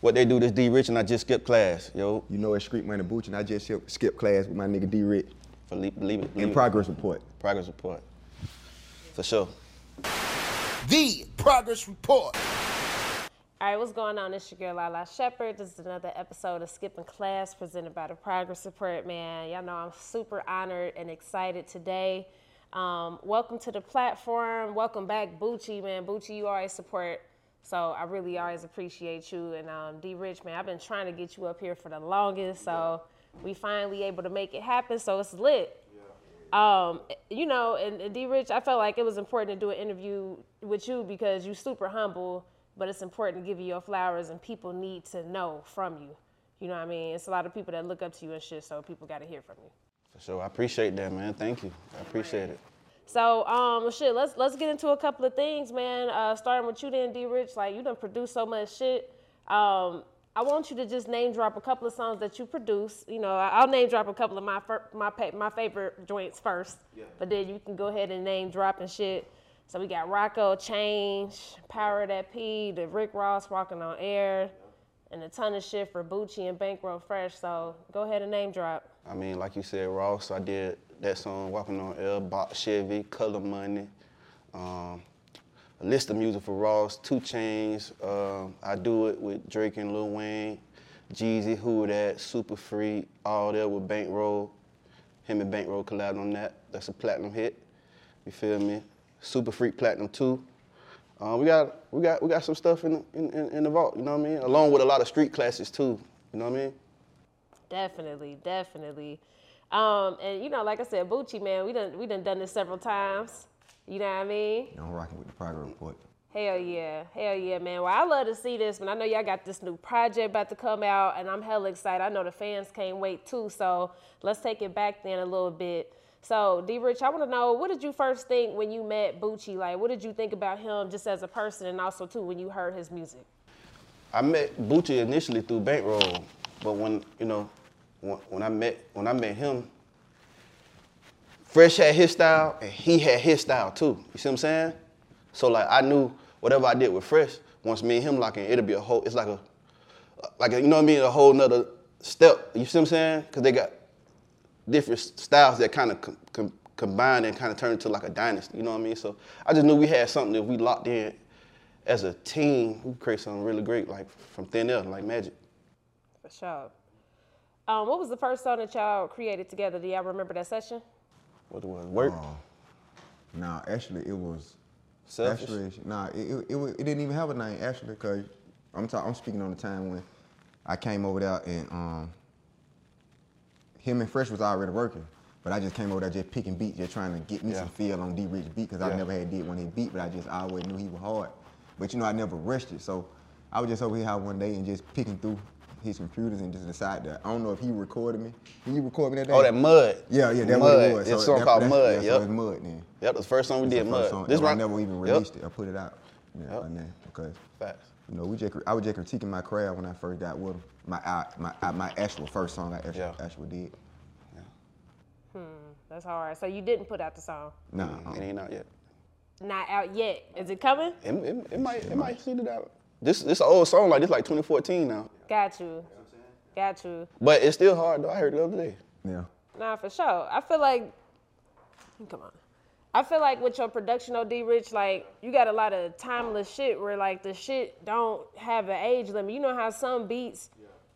What they do this D Rich and I just skipped class, yo. You know it's Street Money and Booch, and I just skip- skipped class with my nigga D Rich. Believe, believe it. Believe In it. progress report. Progress report. For sure. The Progress Report. All right, what's going on? It's your girl Lala Shepherd. This is another episode of Skipping Class presented by the Progress Report. Man, y'all know I'm super honored and excited today. Um, welcome to the platform. Welcome back, Boochie, man. Boochie, you always support. So I really always appreciate you. And um, D Rich, man, I've been trying to get you up here for the longest. So we finally able to make it happen. So it's lit. Um, you know, and, and D Rich, I felt like it was important to do an interview with you because you super humble, but it's important to give you your flowers and people need to know from you. You know what I mean? It's a lot of people that look up to you and shit, so people got to hear from you. For sure. I appreciate that, man. Thank you. I appreciate it. So, um, shit, let's let's get into a couple of things, man. Uh, starting with you, then D Rich. Like you done produced so much shit. Um, I want you to just name drop a couple of songs that you produce. You know, I'll name drop a couple of my fir- my pa- my favorite joints first, but then you can go ahead and name drop and shit. So we got Rocco Change, Power That P, the Rick Ross Walking on Air, and a ton of shit for Boochie and Bankroll Fresh. So go ahead and name drop. I mean, like you said, Ross, I did that song, Walking on Air, Box Chevy, Color Money, um, a list of music for Ross, 2 Chainz. Um, I do it with Drake and Lil Wayne, Jeezy, Who That, Super Free, all there with Bankroll. Him and Bankroll collabed on that. That's a platinum hit. You feel me? Super Freak Platinum 2. Uh, we got we got we got some stuff in, in in the vault, you know what I mean? Along with a lot of street classics too, you know what I mean? Definitely, definitely. Um, and you know, like I said, Boochie, man, we done we done done this several times. You know what I mean? I'm rocking with the progress report. Hell yeah, hell yeah, man. Well, I love to see this, man. I know y'all got this new project about to come out, and I'm hella excited. I know the fans can't wait too. So let's take it back then a little bit. So, D Rich, I want to know what did you first think when you met Boochie? Like, what did you think about him just as a person, and also too when you heard his music? I met Boochie initially through Bankroll, but when you know, when, I met when I met him, Fresh had his style and he had his style too. You see what I'm saying? So like I knew whatever I did with Fresh, once me and him lock in, it'll be a whole. It's like a, like a, you know what I mean, a whole nother step. You see what I'm saying? Because they got different styles that kind of com- com- combine and kind of turn into like a dynasty. You know what I mean? So I just knew we had something that we locked in as a team. We create something really great, like from thin air, like magic. For sure. Um, what was the first song that y'all created together? Do y'all remember that session? What was? Work. Nah, actually, it was. Selfish? Actually, nah, it, it, it, it didn't even have a name, actually, because I'm, ta- I'm speaking on the time when I came over there and um, him and Fresh was already working. But I just came over there just picking beats, just trying to get me Yeah. some feel on D Rich beat, because I never had did one of his beat, but I just always knew he was hard. But you know, I never rushed it. So I was just over here one day and just picking through his computers and just decided that I don't know if he recorded me. Did you record me that day? Oh, that mud. Yeah, yeah, that mud. what it was. It's a So song that- called that's- Mud. Yeah, yep. so it's Mud then. Yep, that's the first song we did, Mud. first song. This and I never even Yep. released it I put it out. Yeah, Yep. my name. Because Facts. you know, we just I was just critiquing my craft when I first got with him. My I, my I, my actual first song I actually, Yeah. actually did. That's hard. So you didn't put out the song. Nah, Mm, It ain't out yet. Not out yet. Is it coming? It, it, it might it might see it out. This this an old song like this like 2014 now. Got you. Got you. But it's still hard though. I heard it the other day. yeah. Nah, for sure. I feel like, come on. I feel like with your production, OD Rich, like you got a lot of timeless shit where like the shit don't have an age limit. You know how some beats,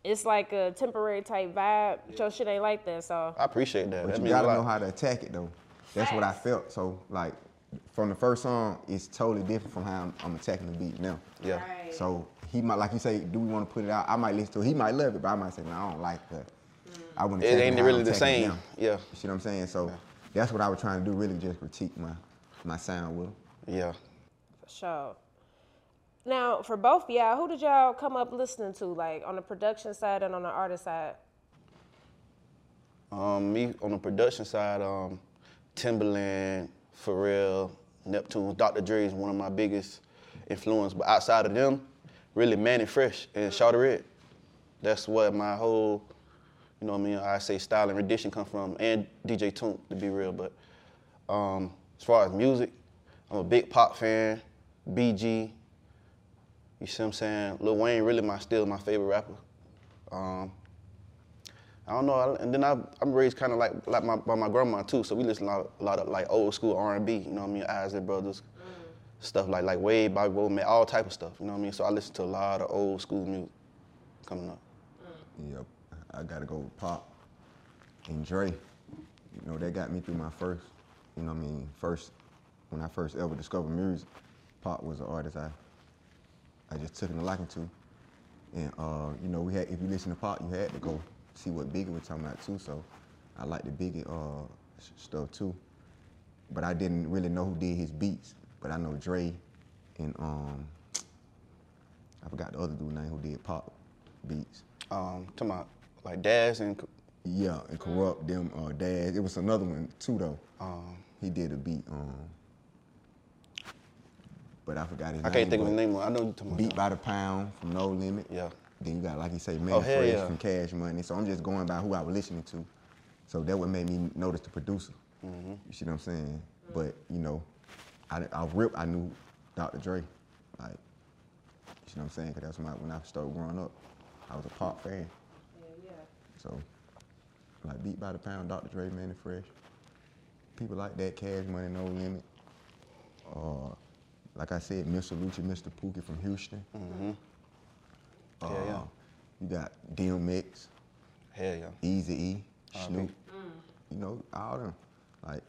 it's like a temporary type vibe. but Your shit ain't like that. So I appreciate that. But that you means a gotta know how to attack it though. That's what I felt. So like from the first song, it's totally different from how I'm, I'm attacking the beat now. Yeah. So he might, like you say, do we want to put it out? I might listen to it. He might love it, but I might say, no, I don't like that. I wouldn't. Say. It attack ain't how really the same. now. Yeah. You see what I'm saying? So that's what I was trying to do. Really, just critique my my sound with. Yeah. for sure. Now, for both of y'all, who did y'all come up listening to, like on the production side and on the artist side? Um, me on the production side, um, Timbaland, Pharrell, Neptune, Dr. Dre is one of my biggest influence. But outside of them, really Mannie Fresh and Shawty Red. That's what my whole, you know what I mean, I say style and rendition come from, and DJ Toomp, to be real. But um, as far as music, I'm a big pop fan, BG, you see what I'm saying? Lil Wayne really my still my favorite rapper. Um, I don't know, and then I, I'm raised kind of like like my by my grandma too, so we listen a lot, a lot of like old school R&B. You know what I mean? Isley Brothers, stuff like like Wade, Bobby Womack, all type of stuff. You know what I mean? So I listen to a lot of old school music coming up. Yep. I gotta go with Pop and Dre. You know, that got me through my first, you know what I mean, first, when I first ever discovered music, Pop was an artist I I just took a liking to. And uh, you know, we had if you listen to Pop, you had to go see what Biggie was talking about too. So I like the Biggie uh, stuff too. But I didn't really know who did his beats. But I know Dre and um I forgot the other dude name who did Pop beats. Um, talking about like Daz and Yeah, and Kurupt them uh dad. It was another one too though. um, He did a beat, um but I forgot his I name. I can't think of his name. I know you're talking about. Beat by the pound from No Limit. Yeah. Then you got like you say, Man Oh, Fresh yeah. from Cash Money. So I'm just going by who I was listening to. So that what made me notice the producer. Mm-hmm. You see what I'm saying? But you know, I I rip I knew Dr. Dre. Like, you know what I'm saying? Cause that's when I, when I started growing up. I was a pop fan. Yeah, yeah. So, like Beat by the Pound, Dr. Dre, Mannie Fresh. People like that, Cash Money, No Limit. Uh, like I said, Mr. Lucci, Mr. Pookie from Houston. Mm-hmm. Uh, Yeah, yeah. You got DMX, Hell yeah. Easy E, Snoop. You know, all them. Like,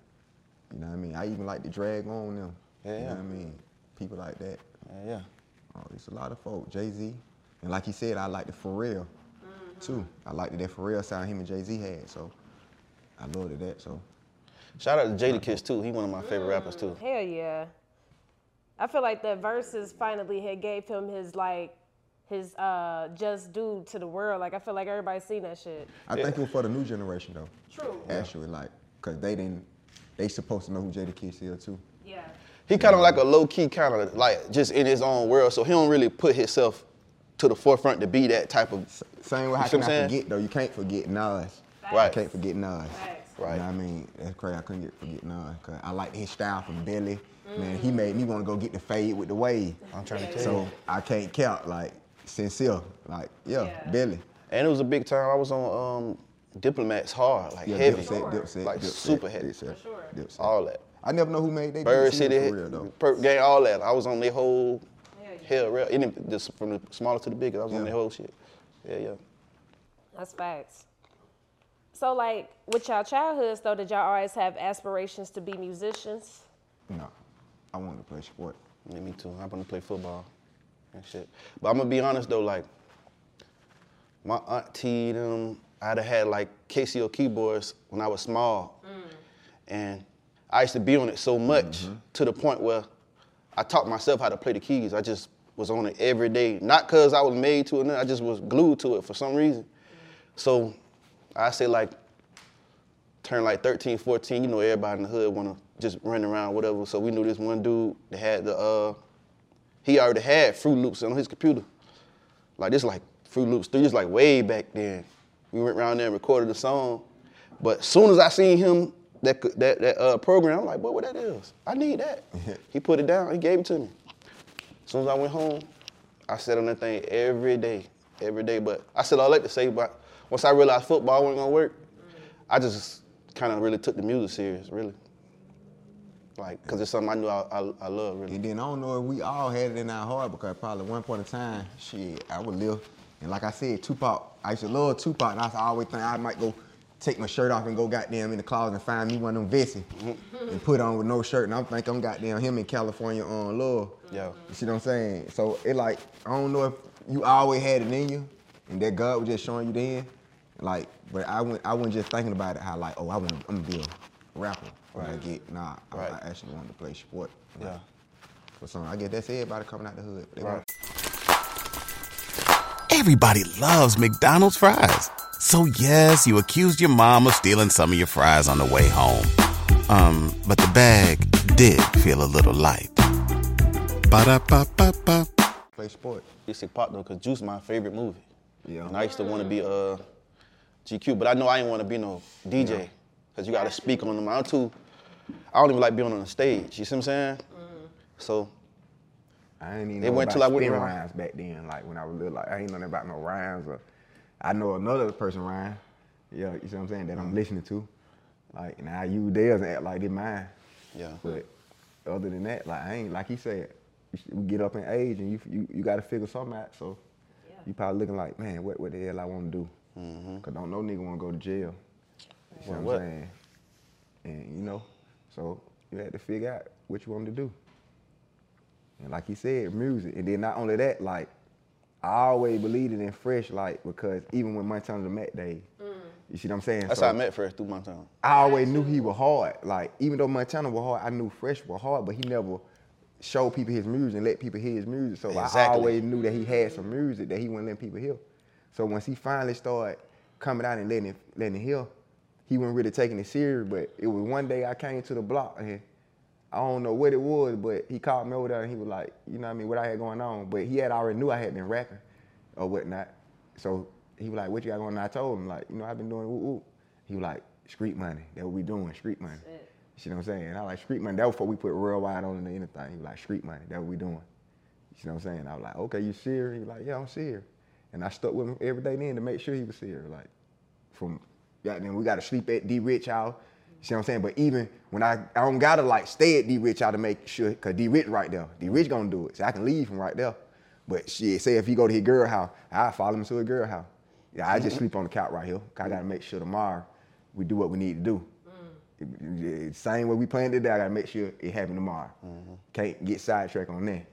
you know what I mean? I even like to drag on them. Yeah, you yeah. know what I mean? People like that. Yeah, yeah. Oh, it's a lot of folk. Jay Z, and like he said, I like the Pharrell too. I liked that Pharrell sound him and Jay Z had, so I loved it. that. So Shout out to Jadakiss too. He one of my favorite rappers too. Hell yeah. I feel like the verses finally had gave him his like his uh just due to the world. Like I feel like everybody's seen that shit. I think it was for the new generation though. True. Actually, like, cause they didn't, they supposed to know who Jadakiss is too. Yeah. He kind of like a low key kind of like just in his own world, so he don't really put himself to the forefront to be that type of. Same way, how can I I'm saying? forget though? You can't forget Nas. Right. You can't forget Nas. Facts. Right. You know what I mean? That's crazy. I couldn't get forget Nas. Cause I like his style from Belly. Man, he made me want to go get the fade with the wave. I'm trying to tell you. So I can't count like sincere. Like yeah, Yeah. Belly. And it was a big time. I was on um, Diplomats hard, like Yeah, heavy, Dipset, Dipset, like Dipset, super heavy, Dipset, sure. Dipset. all that. I never know who made they Bird City, either, real though. Perk Gang, all that. I was on their whole Hell real. Any, just from the smallest to the biggest, I was on Yeah. their whole shit. Yeah, yeah. That's facts. So like with y'all childhoods though, did y'all always have aspirations to be musicians? No, I wanted to play sport. Yeah, me too. I wanted to play football and shit. But I'm gonna be honest though, like my auntie them, I'd have had like Casio keyboards when I was small, and I used to be on it so much to the point where I taught myself how to play the keys. I just was on it every day, not cause I was made to it. I just was glued to it for some reason. So I say like turn like 13, 14, you know, everybody in the hood wanna just run around, whatever. So we knew this one dude that had the uh he already had FruityLoops on his computer. Like this, like FruityLoops three, this like way back then. We went around there and recorded the song. But as soon as I seen him that that that uh, program, I'm like, boy, what that is? I need that. he put it down. He gave it to me. As soon as I went home, I sat on that thing every day, every day. But I said all that to say, but once I realized football wasn't gonna work, I just kind of really took the music serious, really. Like, cause it's something I knew I, I, I love, really. And then I don't know if we all had it in our heart because probably one point in time, shit, I would live. And like I said, Tupac, I used to love Tupac, and I always think I might go take my shirt off and go goddamn in the closet and find me one of them vests mm-hmm. and put on with no shirt. And I'm thinking I'm goddamn him in California on love. Yeah. You see what I'm saying? So it like, I don't know if you always had it in you and that God was just showing you then. Like, but I went, I wasn't just thinking about it how like, oh, I want, I'm gonna be a rapper. When I get, nah, I- Right. I actually wanted to play sport. Yeah. For some, I get that's everybody coming out the hood. They Right. want- Everybody loves McDonald's fries. So yes, you accused your mom of stealing some of your fries on the way home. Um, but the bag did feel a little light. Ba-da-ba-ba-ba. play sport. used to pop though, cause Juice my favorite movie. Yeah. And I used to want to be uh, GQ, but I know I didn't want to be no DJ, cause you gotta speak on them. I'm too. I don't even like being on the stage. You see what I'm saying? So I ain't even They know went about till I went spin around. rhymes back then. Like when I was little, like I ain't know nothing about no rhymes. Or I know another person rhyme. Yeah, you see what I'm saying? That I'm mm-hmm. listening to. Like and I use theirs and act like they mine. yeah, But other than that, like I ain't like he said. You we get up in age and you you, you got to figure something out. So you probably looking like, man, what what the hell I want to do? Mm-hmm. Cause don't no nigga want to go to jail. You know what What? I'm saying? And you know, so you had to figure out what you wanted to do. And like he said, music. And then not only that, like I always believed it in fresh, like because even when Montana the Mac mm. days, you see what I'm saying? that's So how I met Fresh through my town. I always knew he was hard. Like even though Montana was hard, I knew Fresh was hard, but he never showed people his music and let people hear his music. So I always knew that he had some music that he wouldn't let people hear. So once he finally started coming out and letting it, letting it hear, he wasn't really taking it serious. But it was one day I came to the block and I don't know what it was, but he called me over there and he was like, you know what I mean, what I had going on. But he had already knew I had been rapping or whatnot. So he was like, what you got going on? I told him, like, you know, I've been doing whoop whoop. He was like, street money. That what we doing, street money. You see what I'm saying? And I was like, street money. That was before we put real wide on into anything. He was like, street money. That what we doing. You see what I'm saying? I was like, okay, you serious? He was like, yeah, I'm serious. And I stuck with him every day then to make sure he was serious. Like, from yeah, then we got to sleep at D Rich house. You see what I'm saying? But even when I, I don't gotta like stay at D Rich house to make sure, cause D Rich right there. D Rich gonna do it, so I can leave from right there. But shit, say if he go to his girl house, I follow him to his girl house. Yeah, I just mm-hmm. sleep on the couch right here. 'cause I gotta make sure tomorrow we do what we need to do. Mm. It- it- Same way we planned today, I gotta make sure it happen tomorrow. Mm-hmm. Can't get sidetracked on that.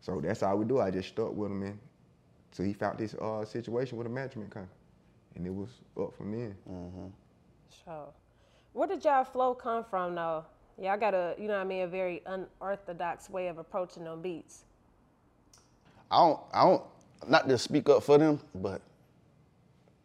So that's all we do. I just stuck with him and so he found this uh, situation with a management company, and it was up from there. Mm-hmm. Sure. Where did y'all flow come from though? Y'all got a, you know what I mean, a very unorthodox way of approaching them beats. I don't, I don't, not to speak up for them, but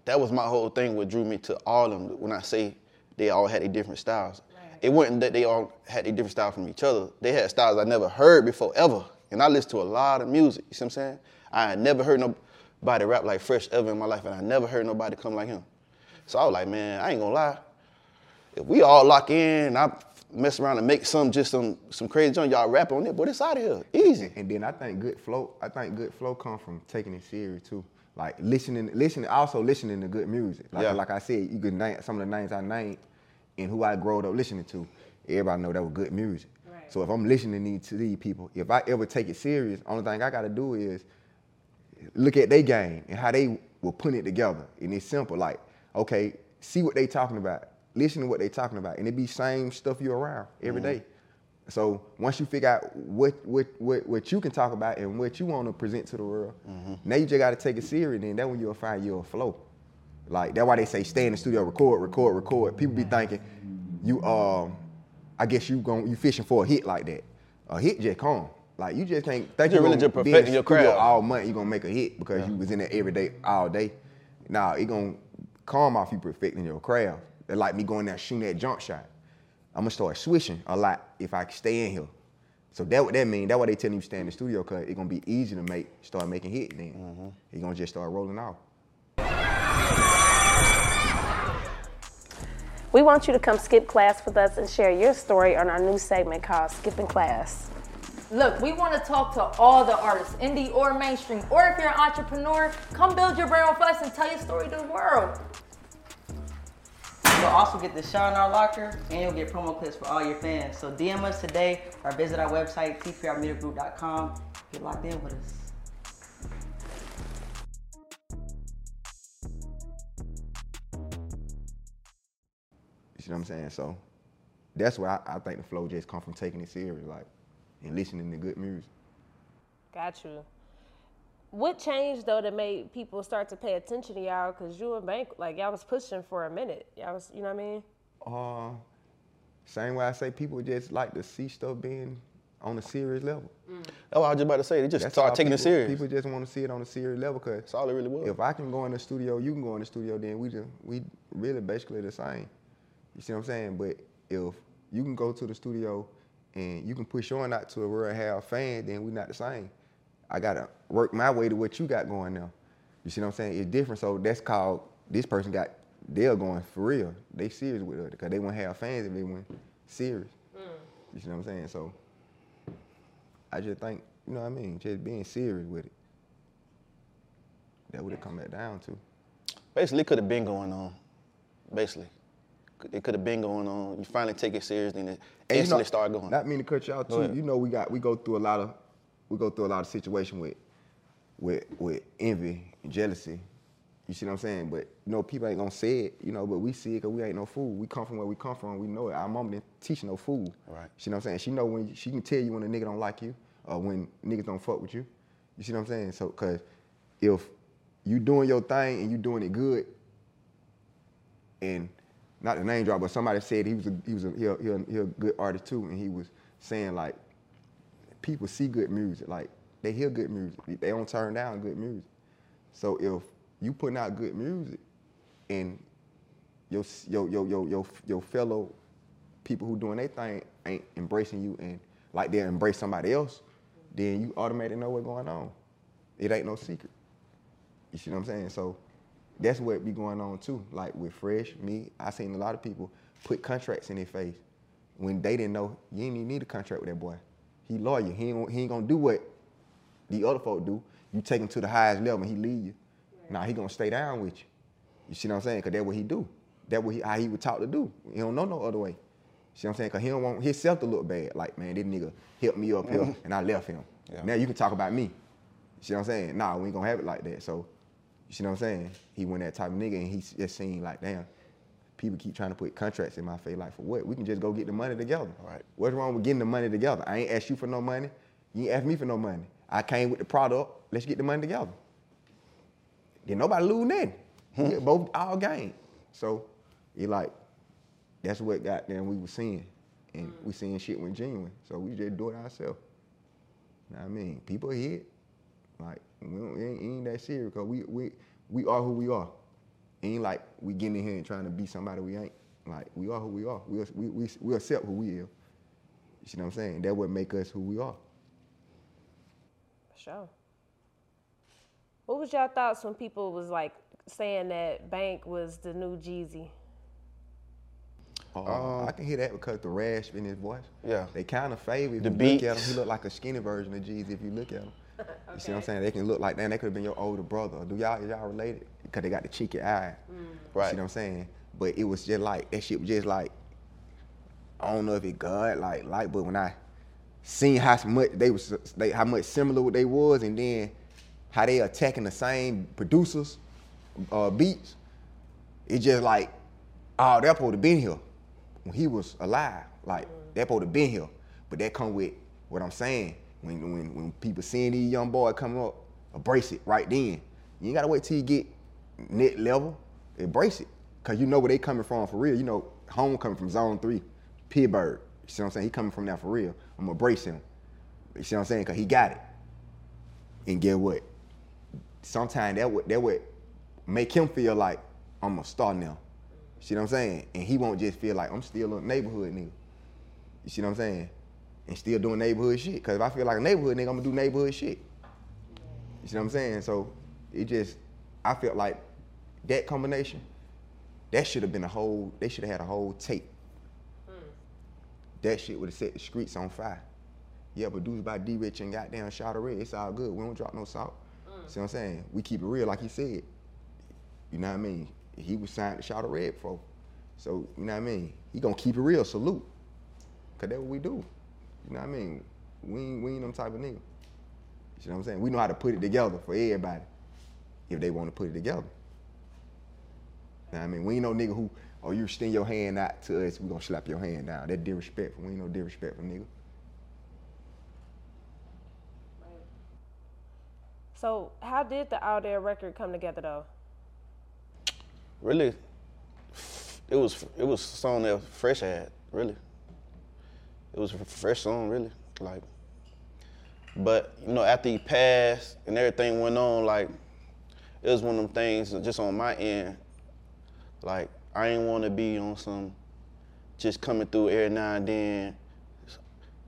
that was my whole thing. What drew me to all of them. When I say they all had their different styles, it wasn't that they all had their different style from each other. They had styles I never heard before ever, and I listened to a lot of music. You see what I'm saying? I had never heard nobody rap like Fresh ever in my life, and I never heard nobody come like him. So I was like, man, I ain't gonna lie. If we all lock in, and I mess around and make some just some some crazy joint, y'all rap on it, but it's out of here, easy. And then I think good flow. I think good flow come from taking it serious too. Like listening, listening, also listening to good music. Like, Yeah. like I said, you could name some of the names I named and who I growed up listening to. Everybody know that was good music. Right. So if I'm listening to these- people, if I ever take it serious, only thing I gotta do is look at their game and how they were putting it together. And it's simple. Like, okay, see what they talking about. Listen to what they talking about. And it be same stuff you around every day. So once you figure out what what what, what you can talk about and what you want to present to the world, now you just got to take it serious. Then that when you'll find your flow. Like that's why they say stay in the studio, record, record, record. People be thinking you um, I guess you gon' you fishing for a hit like that. A hit just come. Like you just can't think You're you really just be in the perfecting your craft. all month. You gonna make a hit because you was in there every day, all day. Nah, it gonna calm off you perfecting your craft. They like me going there shooting that jump shot. I'm gonna start switching a lot if I stay in here. So that what that mean. That's why they telling you stay in the studio, cause it's gonna be easy to make start making hit. Then Mm-hmm. you gonna just start rolling off. We want you to come skip class with us and share your story on our new segment called Skipping Class. Look, we want to talk to all the artists, indie or mainstream, or if you're an entrepreneur, come build your brand with us and tell your story to the world. You'll also get the shot in our locker, and you'll get promo clips for all your fans. So DM us today or visit our website, tprmediagroup.com. Get locked in with us. You see what I'm saying? So that's where I, I think the flow just come from taking it serious, like and listening to good music. Got you. What changed though that made people start to pay attention to y'all? Cause you and Bank, like y'all was pushing for a minute. Y'all was, you know what I mean? Uh, same way I say people just like to see stuff being on a serious level. That's what I was just about to say. They just That's start all taking it serious. People just want to see it on a serious level because That's all it really was. if I can go in the studio, you can go in the studio, then we just we really basically the same. You see what I'm saying? But if you can go to the studio and you can push on out to a real hard fan, then we not the same. I gotta work my way to what you got going now. You see what I'm saying? It's different. So that's called this person got they're going for real. They serious with it because they want to have fans if they went serious. Mm. You see what I'm saying? So I just think, you know what I mean, just being serious with it. That would have come back down to. Basically, it could have been going on. Basically, it could have been going on. You finally take it serious, then it And you instantly know, start going. Not mean to cut you out too. ahead. You know, we got we go through a lot of we go through a lot of situation with with with envy and jealousy. You see what I'm saying? But you know, people ain't gonna say it, you know, but we see it because we ain't no fool. We come from where we come from. We know it. Our mom didn't teach no fool. Right. You know what I'm saying? She know when she can tell you when a nigga don't like you or when niggas don't fuck with you. You see what I'm saying? So, cause if you doing your thing and you doing it good, and not the name drop, but somebody said he was a he was a he a, he a, he a good artist too, and he was saying like people see good music, like they hear good music, they don't turn down good music. So if you putting out good music, and your your your your your, your fellow people who doing their thing ain't embracing you and like they embrace somebody else, then you automatically know what's going on. It ain't no secret. You see what I'm saying? So that's what be going on too. Like with Fresh, me, I seen a lot of people put contracts in their face when they didn't know you ain't even need a contract with that boy. He lawyer. He ain't, he ain't gonna do what the other folk do. You take him to the highest level and he leave you. Now he gonna stay down with you. You see what I'm saying? Cause that's what he do. That's what he, how he would talk to do. He don't know no other way. See what I'm saying? Cause he don't want himself to look bad. Like, man, this nigga helped me up here and I left him. Yeah. Now you can talk about me. You see what I'm saying? Nah, we ain't gonna have it like that. So, you see what I'm saying? He went that type of nigga and he just seen like, damn, people keep trying to put contracts in my face. Like, for what? We can just go get the money together. Right. What's wrong with getting the money together? I ain't asked you for no money. You ain't asked me for no money. I came with the product. Let's get the money together. Then nobody lose nothing. Hmm. We get both all gain. So, he like, that's what got them we was seeing. And we seeing shit went genuine. So we just do it ourselves. Know what I mean, people hit. Like we, don't, ain't, ain't that serious because we, we we are who we are. Ain't like we getting in here and trying to be somebody we ain't. Like we are who we are. We we we, we accept who we are. You see what I'm saying? That would make us who we are. For sure. What was y'all thoughts when people was like saying that Bank was the new Jeezy? Uh, I can hear that because the rasp in his voice. Yeah. They kind of favor. If The you look at him, beats. he look like a skinny version of Jeezy. If you look at him, you see what I'm saying? They can look like that. They could have been your older brother. Do y'all y'all related? Because they got the cheeky eye. You Right. see what I'm saying? But it was just like that shit was just like I don't know if it God like like, but when I seen how much they was they how much similar what they was, and then how they attacking the same producers, uh, beats, it just like, oh, they're supposed to been here when he was alive. Like they're supposed to been here, but that come with what I'm saying. When when when people seeing these young boys coming up, embrace it right then. You ain't gotta wait till you get net level. Embrace it, cause you know where they coming from for real. You know, home coming from zone three, Pittsburgh. You see what I'm saying? He coming from there for real. I'm gonna embrace him. You see what I'm saying? Cause he got it. And get what? Sometimes that would that would make him feel like I'm a star now. You see what I'm saying? And he won't just feel like I'm still a neighborhood nigga. You see what I'm saying? and still doing neighborhood shit. Cause if I feel like a neighborhood nigga, I'm gonna do neighborhood shit. You see what I'm saying? So it just, I felt like that combination, that should have been a whole, they should have had a whole tape. That shit would have set the streets on fire. Yeah, produced by D Rich and goddamn Shawty Red. It's all good. We don't drop no salt. See what I'm saying? We keep it real, like he said. You know what I mean? He was signed to Shawty Red for. So, you know what I mean? He gonna keep it real, salute. Cause that's what we do. You know what I mean? We ain't, we ain't them type of nigga. You know what I'm saying? We know how to put it together for everybody if they want to put it together. You I mean? We ain't no nigga who, oh, you extend your hand out to us, we gonna slap your hand down. That disrespectful. We ain't no disrespectful nigga. So, how did the All There record come together though? Really, it was it was a song that Fresh had. Really, it was a fresh song. Really, like. But you know, after he passed and everything went on, like it was one of them things just on my end. Like I ain't want to be on some just coming through every now and then,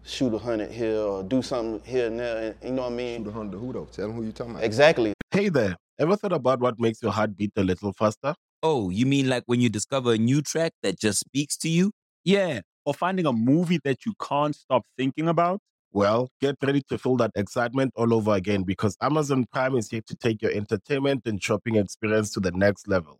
shoot a hundred here or do something here and there. And, you know what I mean? Shoot a hundred who though? Tell them who you talking about. Exactly. Hey there. Ever thought about what makes your heart beat a little faster? Oh, you mean like when you discover a new track that just speaks to you? Yeah, or finding a movie that you can't stop thinking about. Well, get ready to feel that excitement all over again because Amazon Prime is here to take your entertainment and shopping experience to the next level.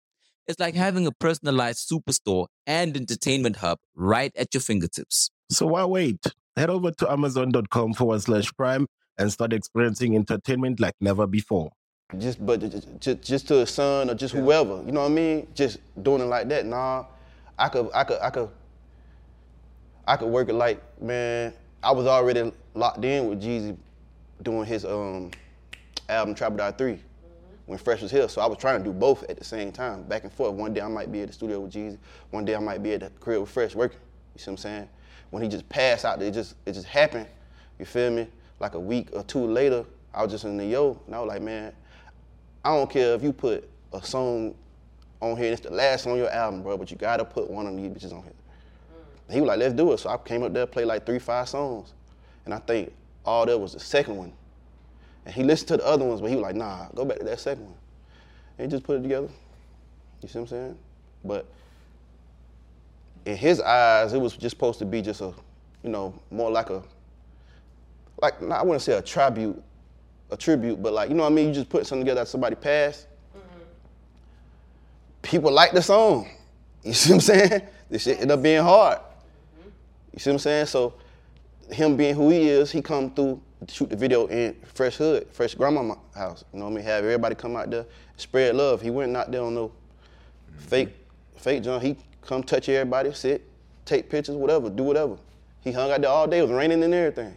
It's like having a personalized superstore and entertainment hub right at your fingertips. So why wait? Head over to amazon.com forward slash prime and start experiencing entertainment like never before. Just but just, just to a son or just whoever, you know what I mean? Just doing it like that, nah. I could I could I could I could work it like, man, I was already locked in with Jeezy doing his um album Trap or Die 3 when Fresh was here. So I was trying to do both at the same time, back and forth. One day I might be at the studio with Jeezy, one day I might be at the crib with Fresh working. You see what I'm saying? When he just passed out, it just it just happened. You feel me? Like a week or two later, I was just in the yo, and I was like, man, I don't care if you put a song on here, it's the last song on your album, bro, but you gotta put one of these bitches on here. And he was like, let's do it. So I came up there, played like three, five songs. And I think all that was the second one. And he listened to the other ones, but he was like, nah, go back to that second one. And he just put it together. You see what I'm saying? But in his eyes, it was just supposed to be just a, you know, more like a, like, nah, I wouldn't say a tribute, a tribute, but like, you know what I mean? You just put something together that somebody passed. Mm-hmm. People like the song. You see what I'm saying? This shit ended up being hard. Mm-hmm. You see what I'm saying? So him being who he is, he come through shoot the video in Fresh Hood, Fresh Grandma house. You know what I mean? Have everybody come out there, spread love. He went out there on no fake, fake John. He come touch everybody, sit, take pictures, whatever, do whatever. He hung out there all day. It was raining and everything.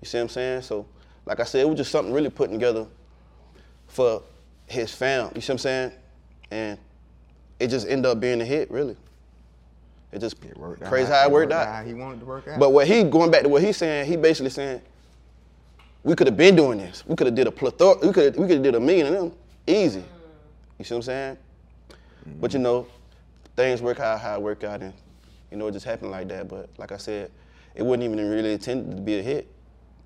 You see what I'm saying? So, like I said, it was just something really put together for his fam. You see what I'm saying? And it just ended up being a hit, really. It just worked crazy how- how it it worked worked out. out how he wanted to work out. But what he going back to what he's saying, he basically saying, we could have been doing this. We could have did a plethora. We could we could have did a million of them easy. You see what I'm saying? But you know, things work out how it work out, and you know it just happened like that. But like I said, it wasn't even really intended to be a hit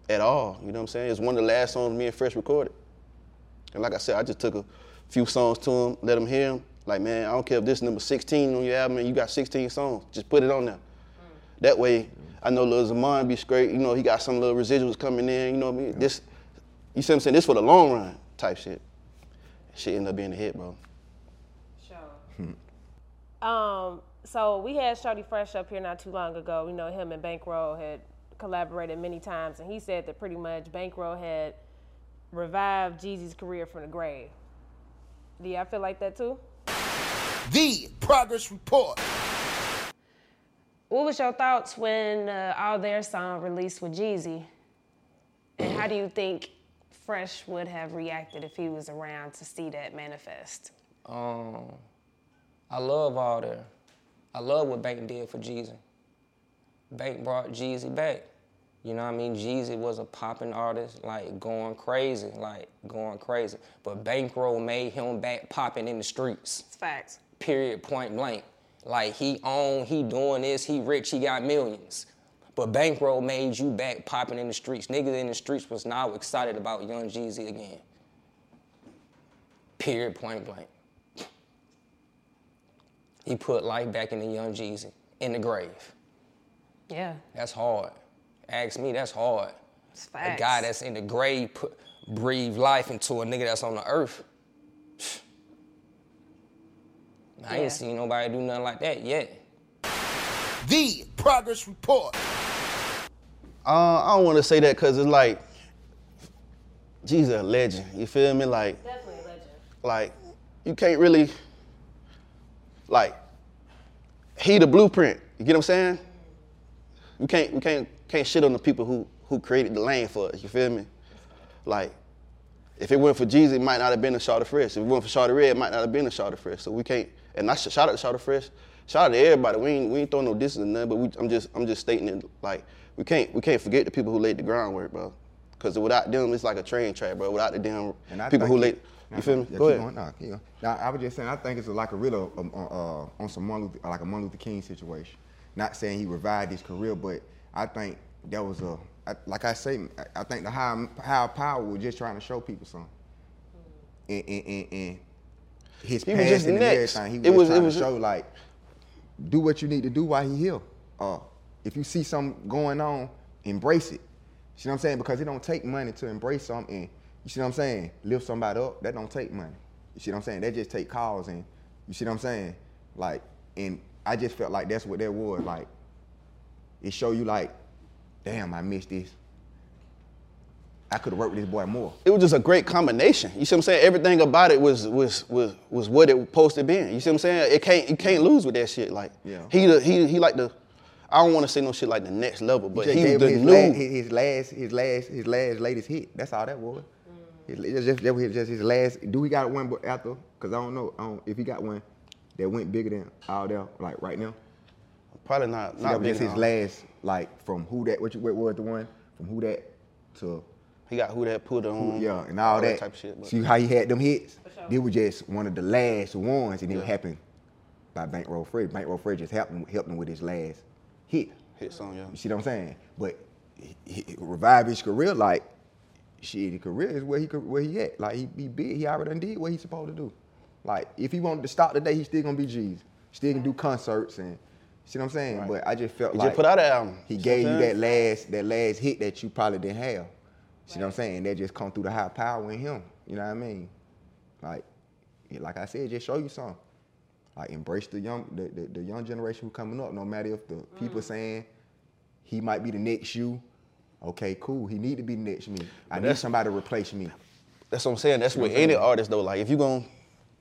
at all. You know what I'm saying? It's one of the last songs me and Fresh recorded. And like I said, I just took a few songs to him, let him hear them. Like, man, I don't care if this number 16 on your album and you got 16 songs, just put it on there. That way, I know Lil Zaman be straight. You know, he got some little residuals coming in. You know what I mean? This, you see what I'm saying? This for the long run type shit. Shit ended up being a hit, bro. Um, so we had Shawty Fresh up here not too long ago. You know, him and Bankroll had collaborated many times, and he said that pretty much Bankroll had revived Jeezy's career from the grave. Do y'all feel like that too? The Progress Report. What was your thoughts when uh, All There song released with Jeezy? And how do you think Fresh would have reacted if he was around to see that manifest? Um, I love all There. I love what Bank did for Jeezy. Bank brought Jeezy back. You know what I mean? Jeezy was a popping artist, like going crazy, like going crazy. But Bankroll made him back popping in the streets. It's facts. Period, point blank. Like he own, he doing this, he rich, he got millions. But Bankroll made you back popping in the streets. Niggas in the streets was now excited about Young Jeezy again. Period, point blank. He put life back into Young Jeezy in the grave. Yeah. That's hard. Ask me, that's hard. It's A guy that's in the grave put, breathe life into a nigga that's on the earth. I Yeah. ain't seen nobody do nothing like that yet. The Progress Report. Uh, I don't want to say that because it's like, Jesus, a legend. You feel me? Like, Definitely a legend. like you can't really, like, he the blueprint. You get what I'm saying? We can't, we can't, can't shit on the people who who created the lane for us. You feel me? Like, if it went for Jesus, it might not have been a Shawty Fresh. If it went for Shawty Red, it might not have been a Shawty Fresh. So we can't. And I sh- shout out to Shawty Fresh. Shout out to everybody. We ain't we ain't throwing no distance in there, but we, I'm just I'm just stating it like we can't we can't forget the people who laid the groundwork, bro. Because without them, it's like a train track, bro. Without the damn people who laid, it- you feel me? Yeah, Go ahead. Going, nah, keep going. Now, I was just saying, I think it's like a real um, uh, uh, on some Martin Luther, like a Martin Luther King situation. Not saying he revived his career, but I think that was a, I, like I say, I- I think the high higher power was just trying to show people something. And, and, and, and his He passion and next. everything, he was, It was- it was- to show like, do what you need to do while he here. Uh, if you see something going on, embrace it. You see what I'm saying? Because it don't take money to embrace something. And you see what I'm saying? Lift somebody up. That don't take money. You see what I'm saying? That just take calls and you see what I'm saying? Like, and I just felt like that's what that was. Like, it show you like, damn, I missed this. I could worked with this boy more. it was just a great combination. You see what I'm saying? Everything about it was was was was what it was supposed to be. You see what I'm saying? It can't you can't lose with that shit. Like Yeah. he the, he he like the I don't want to say no shit like the next level, but he was the his, new. last, his, last, his last, his last latest hit. That's all that was. His- It just, that was just his last. Do we got one after? Cause I don't know. I don't, if he got one that went bigger than all there, like right now. Probably not. So not that was just his last, like from who that? What, you, what was the one? From who that to He got who that put on. yeah, and all, that. type of shit. But See how he had them hits? They were just one of the last ones, and it happened by Bankroll Fresh. Bankroll Fresh just helped him, helped him with his last hit. hit song, yeah. You see what I'm saying? But he, he revive his career like shit. His career is where he could- where he at. Like he be big. He already done did what he's supposed to do. Like if he wanted to stop today, he still gonna be G's. Still can do concerts and see what I'm saying. But I just felt He like just put out an album. He gave you that last that last hit that you probably didn't have. See what I'm saying? That just come through the high power in him. You know what I mean? Like, like I said, just show you something. Like embrace the young the, the, the young generation who coming up. No matter if the people saying he might be the next you. Okay, cool. He need to be the next me. I need somebody to replace me. That's what I'm saying. That's You with what any artist though. Like if you gon'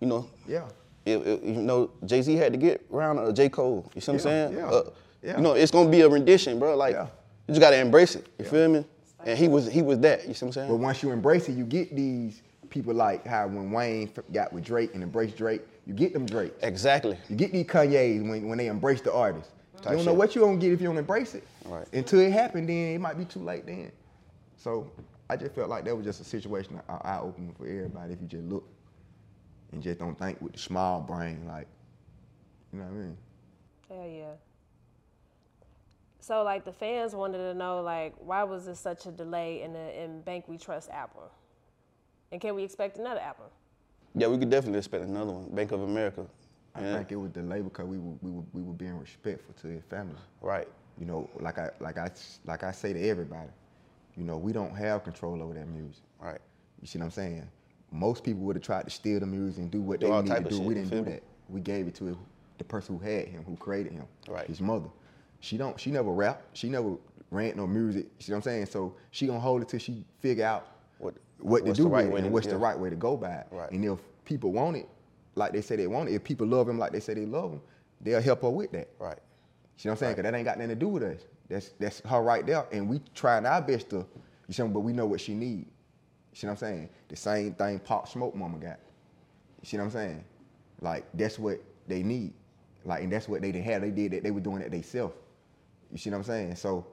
you know, Yeah. if, if- you know, Jay Z had to get around uh, J Cole. You see what I'm saying? yeah, Uh, yeah. You know, it's gonna be a rendition, bro. Like Yeah. you just gotta embrace it. You feel me? And he was he was that. You see what I'm saying? But once you embrace it, you get these people like how when Wayne got with Drake and embraced Drake, you get them Drake. Exactly. You get these Kanye's when, when they embrace the artist. Type you don't know shit. what you gonna get if you don't embrace it. Right. Until it happened, then it might be too late then. So I just felt like that was just a situation eye opening for everybody if you just look and just don't think with the small brain, like, you know what I mean? Hell yeah. So like the fans wanted to know like why was there such a delay in the in Bank We Trust album? And can we expect another album? yeah, we could definitely expect another one. Bank of America. I Yeah. think it was delayed because we were, we were we were being respectful to his family. Right. You know, like I like I like I say to everybody, you know, we don't have control over that music. Right. You see what I'm saying? Most people would have tried to steal the music and do what Do they all need to do. shit, we didn't feel do me? that. We gave it to the person who had him, who created him. Right. His mother. She don't. She never rap. She never rant no music. You see what I'm saying? So she gonna hold it till she figure out What what to do right with it and what's the right way to go by it. Right. And if people want it, like they say they want it, if people love him like they say they love him, they'll help her with that. Right. See what I'm saying? Cause that ain't got nothing to do with us. That's that's her right there, and we trying our best to, you see, but we know what she need. You see what I'm saying? The same thing Pop Smoke Mama got. You see what I'm saying? Like that's what they need. Like and that's what they did have. They did that. They were doing it themselves. You see what I'm saying? So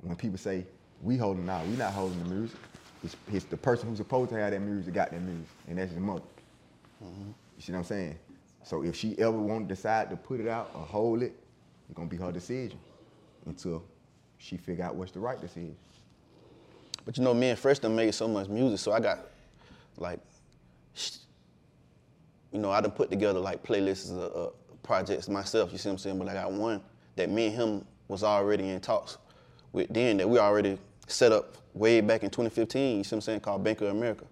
when people say we holding out, we not holding the music. It's, it's the person who's supposed to have that music got that music, and that's his mother. You see what I'm saying? So if she ever want to decide to put it out or hold it, it's gonna be her decision until she figure out what's the right decision. But you know, me and Fresh done made so much music, so I got like, you know, I done put together like playlists of uh, projects myself. You see what I'm saying? But I got one that me and him was already in talks with then that we already set up way back in 2015. You see what I'm saying? Called Bank of America,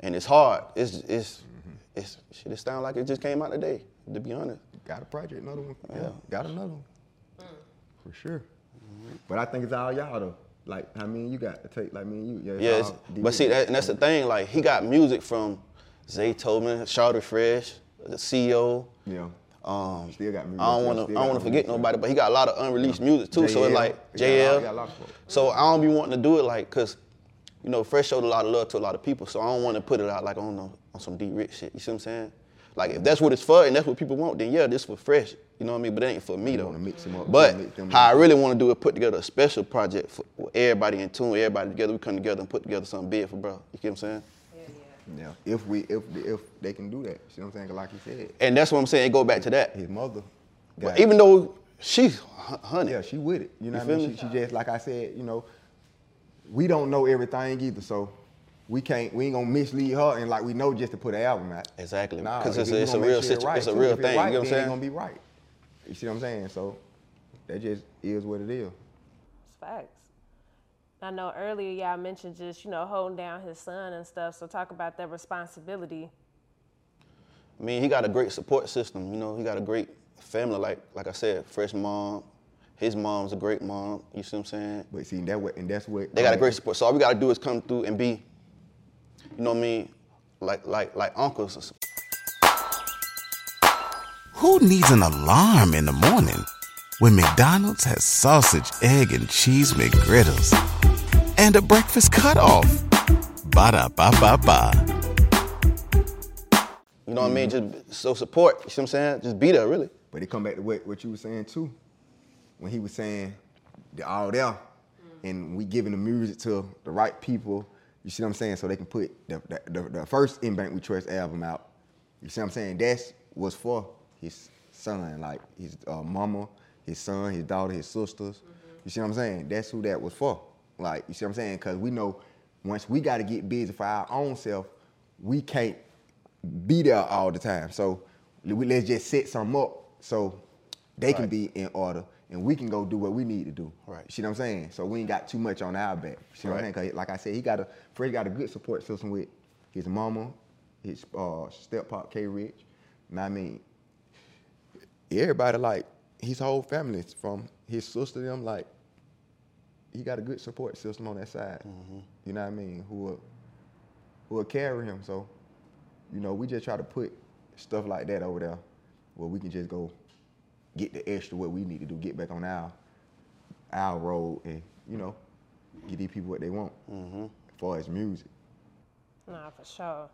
and it's hard. It's it's mm-hmm. it's shit. It sound like it just came out today. To be honest. Got a project, another one. Yeah, Yeah. got another one. Mm. For sure. But I think it's all y'all though. Like I mean, you got to take? Like me and you. Yeah. Yeah, it's- but see, that, and that's the thing. Like, he got music from Zay Tobin, Shawty Fresh, the CEO. Yeah. Um, Still got music. I don't want to. I don't want to forget nobody, but he got a lot of unreleased music too. So it's like he got a lot- JL. got a lot. So I don't be wanting to do it like, cause, you know, Fresh showed a lot of love to a lot of people. So I don't want to put it out like on on some D rich shit. You see what I'm saying? Like if that's what it's for and that's what people want, then yeah, this for Fresh. You know what I mean? But it ain't for me though. up, But how I really want to do is put together a special project for everybody in tune, everybody together. We come together and put together something big for bro. You get what I'm saying? Yeah. If we if if they can do that, you know what I'm saying? Like you said, And that's what I'm saying. It go back to that. his mother. But got- even though she's honey, Yeah, she with it. You know You what I mean? feel She, she just like I said, you know, we don't know everything either, so we can't we ain't gonna mislead her and like we know just to put an album out. Exactly. Nah, 'Cause if it's a- it's a real shit situ- right, it's a real If it thing, you know what I'm then it saying? gonna be right. You see what I'm saying? So that just is what it is. It's facts. I know earlier y'all mentioned just, you know, holding down his son and stuff. So talk about that responsibility. I mean, he got a great support system. You know, he got a great family. Like like I said, fresh mom. His mom's a great mom. You see what I'm saying? But see, that what and that's what They got a um, great support. So all we gotta do is come through and be, you know what I mean, like like like uncles. Who needs an alarm in the morning when McDonald's has sausage, egg, and cheese McGriddles and a breakfast cutoff? Ba da ba ba ba. You know what I mean? Just so support. You see what I'm saying? Just be there, really. But it come back to what, what you were saying too. When he was saying they're all there and we giving the music to the right people, you see what I'm saying? So they can put the, the, the, the first In Bank We Trust album out. You see what I'm saying? That's was for his son, like his uh, mama, his son, his daughter, his sisters. You see what I'm saying? That's who that was for. Like, you see what I'm saying? Because we know once we got to get busy for our own self, we can't be there all the time. So we, let's just set some up so they can be in order and we can go do what we need to do. Right. You see what I'm saying? So we ain't got too much on our back. You see what I'm Right. saying? 'Cause like I said, he got a Fred got a good support system with his mama, his uh, step pop K Rich. And I mean, everybody like his whole family from his sister them like he got a good support system on that side. Mm-hmm. You know what I mean? Who will who will carry him. So, you know, we just try to put stuff like that over there where we can just go get the extra what we need to do, get back on our our road and, you know, give these people what they want mm-hmm. as far as music. Nah, for sure.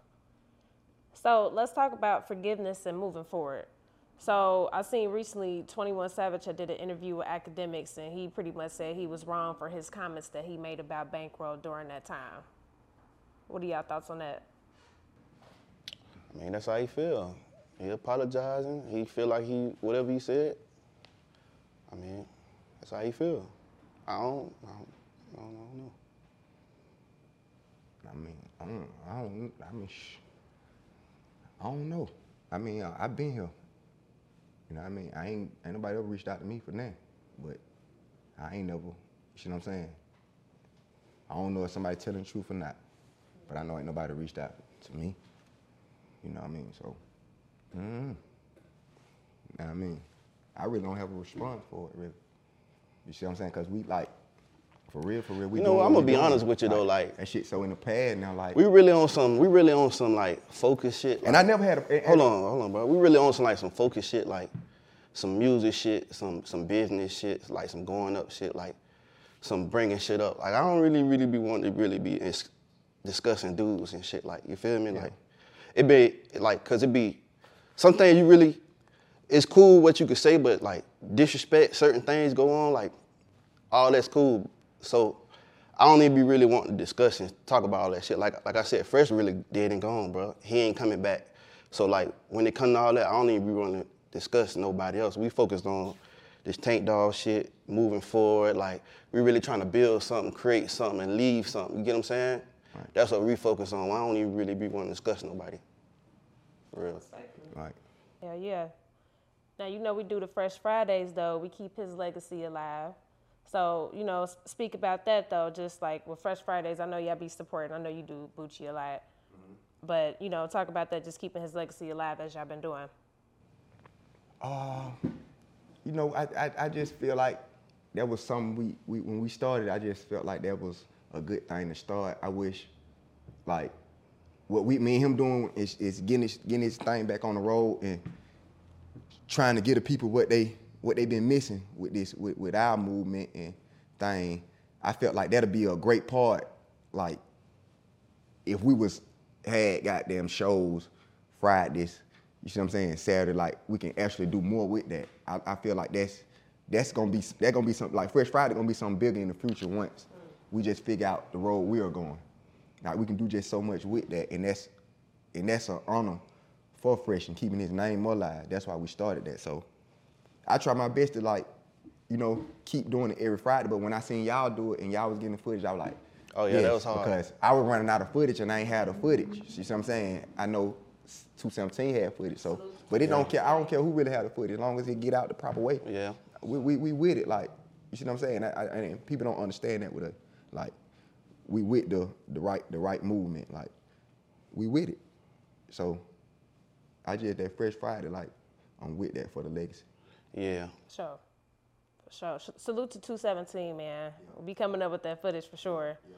So let's talk about forgiveness and moving forward. So I seen recently 21 Savage I did an interview with Akademiks and he pretty much said he was wrong for his comments that he made about bankroll during that time. What are y'all thoughts on that? I mean, that's how he feel. He apologizing. He feel like he whatever he said. I mean, that's how he feel. I don't. I don't, I don't, I don't know. I mean, I don't, I don't, I mean, sh- I don't know. I mean, uh, I've been here. You know what I mean? I ain't, ain't nobody ever reached out to me for nothing. But I ain't never, you see what I'm saying? I don't know if somebody telling the truth or not. But I know ain't nobody reached out to me. You know what I mean? So, mm, you know what I mean? I really don't have a response for it, really. You see what I'm saying? Because we like, for real, for real, we You know, I'ma be doing. honest with you, though, like- that shit so in the pad now, like We really on some. We really on some like focus shit. And I never had a- hold on, hold on, bro. We really on some like some focus shit. Like some music shit, some some business shit, like some going up shit, like some bringing shit up. Like I don't really really be wanting to really be is- discussing dudes and shit. Like you feel me? Like it be like cause it be something you really it's cool what you could say, but like disrespect certain things go on, like all that's cool. So I don't even be really wanting to discuss and talk about all that shit. Like like I said, Fresh really dead and gone, bro. He ain't coming back. So like when it come to all that, I don't even be wanting to discuss nobody else. We focused on this tank dog shit, moving forward. Like we really trying to build something, create something, and leave something. You get what I'm saying? Right. That's what we focus on. I don't even really be wanting to discuss nobody. For real. Like Yeah, yeah. Now you know we do the Fresh Fridays though. We keep his legacy alive. So you know, speak about that though. Just like with Fresh Fridays, I know y'all be supporting. I know you do Boochie a lot, but you know, talk about that. Just keeping his legacy alive as y'all been doing. Uh, you know, I, I, I just feel like that was something we, we when we started. I just felt like that was a good thing to start. I wish, like, what we me and him doing is, is getting his, getting his thing back on the road and trying to get the people what they what they've been missing with this with, with our movement and thing. I felt like that'd be a great part. Like, if we was had goddamn shows Fridays, you see what I'm saying, Saturday, like we can actually do more with that. I, I feel like that's that's gonna be that gonna be something like Fresh Friday gonna be something bigger in the future once we just figure out the road we are going. Like we can do just so much with that, and that's and that's an honor for Fresh and keeping his name alive. That's why we started that. So I try my best to like, you know, keep doing it every Friday. But when I seen y'all do it and y'all was getting the footage, I was like, Oh, yeah, that was hard. Because I was running out of footage and I ain't had the footage. You see what I'm saying? I know 217 had footage, so but it don't care. I don't care who really had the footage, as long as it get out the proper way. Yeah. We we, we with it, like you see what I'm saying? I, I, and people don't understand that with a Like we with the the right the right movement. Like we with it. So I just that Fresh Friday, like I'm with that for the legacy. Yeah. Sure. For sure. Salute to 217, man. We'll be coming up with that footage for sure. Yeah.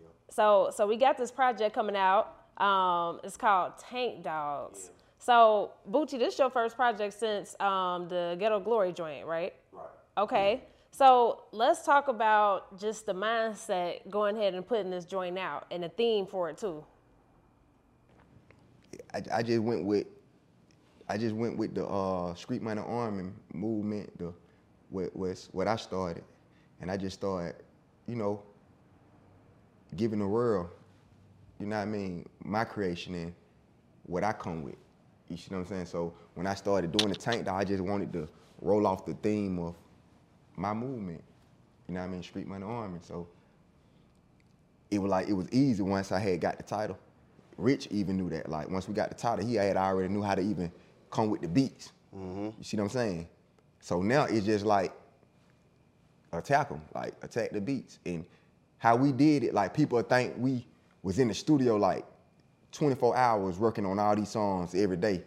yeah. So, so we got this project coming out. Um, it's called TankDawgs. So, Boochie, this is your first project since um, the Ghetto Glory joint, right? Right. Okay. So let's talk about just the mindset going ahead and putting this joint out and the theme for it too. I, I just went with I just went with the uh, street money army movement, the what was what I started, and I just started, you know, giving the world, you know what I mean, my creation and what I come with. You see what I'm saying? So when I started doing the tank, I just wanted to roll off the theme of my movement. You know what I mean? Street money army. So it was like it was easy once I had got the title. Rich even knew that. Like once we got the title, he had already knew how to even come with the beats. Mm-hmm. You see what I'm saying? So now it's just like attack them, like attack the beats. And how we did it, like people think we was in the studio like 24 hours working on all these songs every day.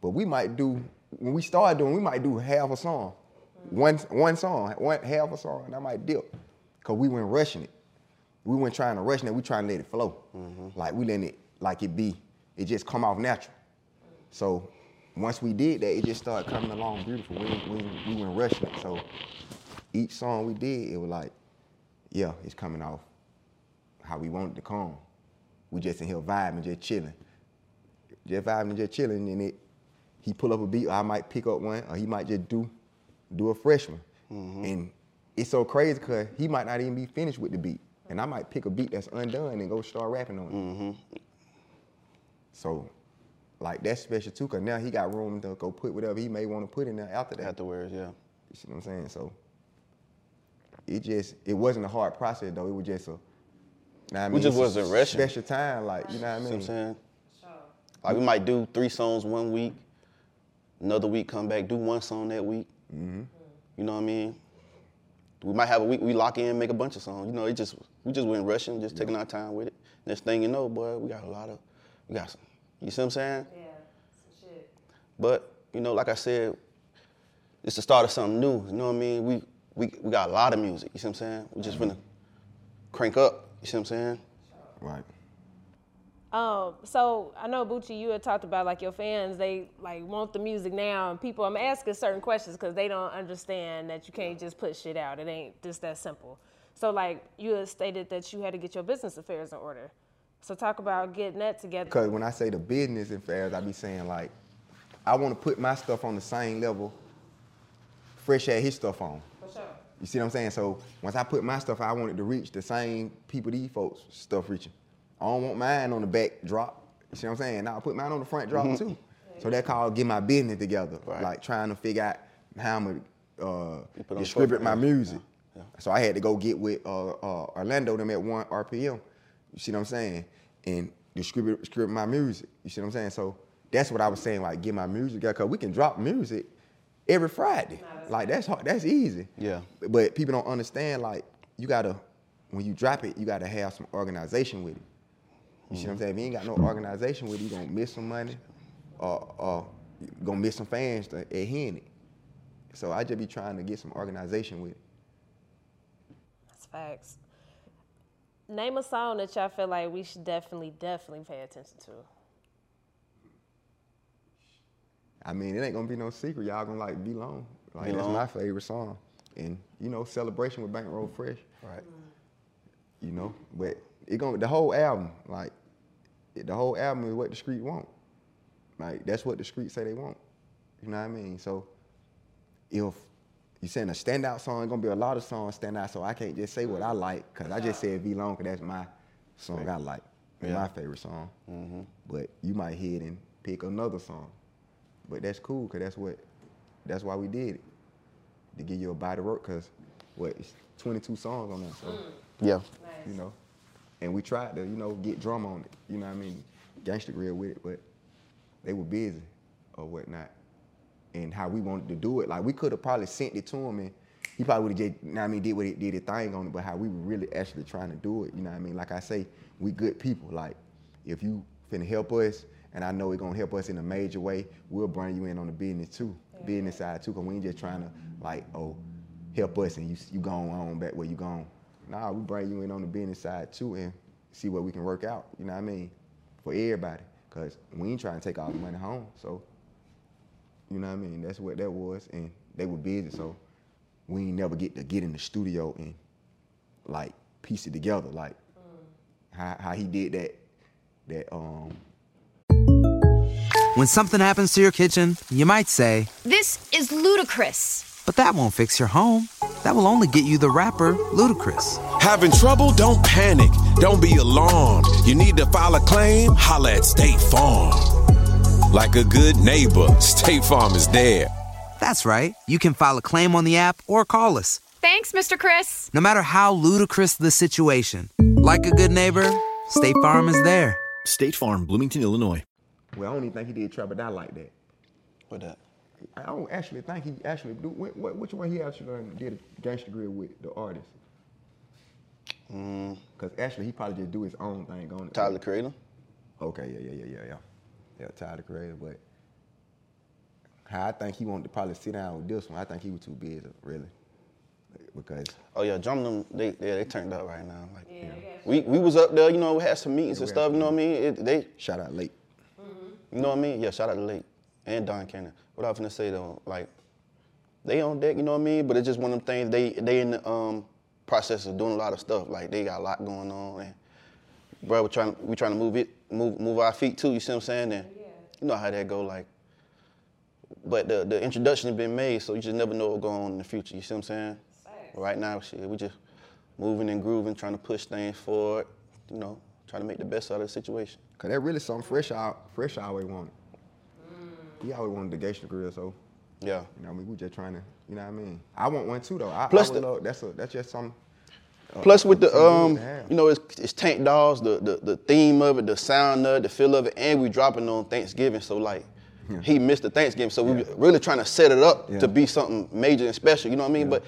But we might do when we started doing, we might do half a song, mm-hmm. one one song, one half a song, and I might dip, cause we went rushing it. We weren't trying to rush it. We trying to let it flow. Mm-hmm. Like we letting it like it be. It just come off natural. So once we did that, it just started coming along beautiful. We, we, we went rushing it. So each song we did, it was like, yeah, it's coming off how we wanted to come. We just in here vibing, just chilling. Just vibing, just chilling, and it he pull up a beat, or I might pick up one, or he might just do do a fresh one. Mm-hmm. And it's so crazy because he might not even be finished with the beat. And I might pick a beat that's undone and go start rapping on it. Mm-hmm. So like that's special too, cause now he got room to go put whatever he may want to put in there after that. Afterwards, yeah. You see what I'm saying? So it just it wasn't a hard process though. It was just a know what I We mean? just It's a wasn't rushing. Special time, like you know what I See mean? what I'm saying? Like we might do three songs one week, another week come back, do one song that week. Mm-hmm. You know what I mean? We might have a week we lock in, make a bunch of songs. You know, it just we just went rushing, just taking our time with it. Next thing you know, boy, we got a lot of we got some. You see what I'm saying? Yeah, some shit. But you know, like I said, it's the start of something new. You know what I mean? We we we got a lot of music. You see what I'm saying? We just finna crank up. You see what I'm saying? Right. Um, so I know Boochie, you had talked about like your fans, they like want the music now, and people. I'm asking certain questions because they don't understand that you can't just put shit out. It ain't just that simple. So like you had stated that you had to get your business affairs in order. So talk about getting that together. Because when I say the business affairs, I be saying like, I want to put my stuff on the same level Fresh had his stuff on. For sure. You see what I'm saying? So once I put my stuff, I wanted to reach the same people these folks stuff reaching. I don't want mine on the back drop. You see what I'm saying? Now I put mine on the front drop too. So that called get my business together. right. Like trying to figure out how I'm gonna uh, distribute front, my yeah. music. So I had to go get with uh, uh, Orlando them at ONErpm. You see what I'm saying? And distribute, distribute my music. You see what I'm saying? So that's what I was saying. Like get my music out because we can drop music every Friday. Like that's hard, that's easy. Yeah. But people don't understand. Like you gotta when you drop it, you gotta have some organization with it. You see what I'm saying? If you ain't got no organization with it, you gonna miss some money, or, or gonna miss some fans to, at hearing it. So I just be trying to get some organization with it. That's facts. Name a song that y'all feel like we should definitely, definitely pay attention to. I mean, it ain't gonna be no secret. Y'all gonna like be long. Like Be that's Long. my favorite song. And you know, celebration with Bankroll Fresh. Right. You know, but it gonna the whole album, like the whole album is what the street want. Like that's what the street say they want. You know what I mean? So if you saying a standout song, it's gonna be a lot of songs stand out. So I can't just say what I like, cause I just said V Long," cause that's my song I like, Yeah. my favorite song. Mm-hmm. But you might hear it and pick another song. But that's cool, cause that's what, that's why we did it, to give you a body work. Cause what, it's 22 songs on that. So mm. Yeah. you know. And we tried to, you know, get Drama on it. You know what I mean? Gangsta Grillz with it, but they were busy or whatnot. And how we wanted to do it, like we could have probably sent it to him and he probably would have just, you know what I mean, did what it did his thing on it, but how we were really actually trying to do it, you know what I mean? Like I say, we good people. Like if you finna help us, and I know it's gonna help us in a major way, we'll bring you in on the business too, business side too, cause we ain't just trying to like, oh, help us and you you going on back where you going. Nah, we bring you in on the business side too and see what we can work out. You know what I mean? For everybody, cause we ain't trying to take all the money home. So, you know what I mean? That's what that was, and they were busy, so we ain't never get to get in the studio and like piece it together, like how, how he did that. That um When something happens to your kitchen, you might say, This is ludicrous. but that won't fix your home. That will only get you the rapper, Ludacris. Having trouble? Don't panic. Don't be alarmed. You need to file a claim? Holla at State Farm. Like a good neighbor, State Farm is there. That's right. You can file a claim on the app or call us, Thanks, Mr. Chris. no matter how ludicrous the situation. Like a good neighbor, State Farm is there. State Farm, Bloomington, Illinois. Well, I don't even think he did Trap or Die like that. What that? I don't actually think he actually do. What, what, which one he actually done did a Gangsta Grillz with the artist? Mm. Because actually, he probably just do his own thing on it. Tyler the Creator. Okay, yeah, yeah, yeah, yeah, yeah. Yeah, Tyler the Creator, but how I think he wanted to probably sit down with this one, I think he was too busy, really. Because Oh yeah, Drama them. They yeah, they turned up right now. Like we we was up there, you know, we had some meetings and stuff. You know what I mean? It, they shout out late. You know what I mean? Yeah, shout out to Lake and Don Cannon. What I was gonna say though, like they on deck. You know what I mean? But it's just one of them things. They they in the um process of doing a lot of stuff. Like they got a lot going on and. Bro, we're trying, we trying to move it, move, move our feet too. You see what I'm saying? And you know how that go. Like, but the the introduction has been made, so you just never know what's going on in the future. You see what I'm saying? Right now, shit, we just moving and grooving, trying to push things forward. You know, trying to make the best out of the situation. Cause that really something fresh out. Fresh I always wanted. Mm. He always wanted the Gangsta Grillz, so yeah. You know, what I mean, we just trying to, you know what I mean. I want one too though. I, Plus I the- love, that's a that's just some. Uh, Plus with the um, good to have. you know, it's, it's TankDawgs, the, the the theme of it, the sound of it, the feel of it, and we dropping on Thanksgiving. So like, he missed the Thanksgiving, so we really trying to set it up Yeah. to be something major and special. You know what I mean? But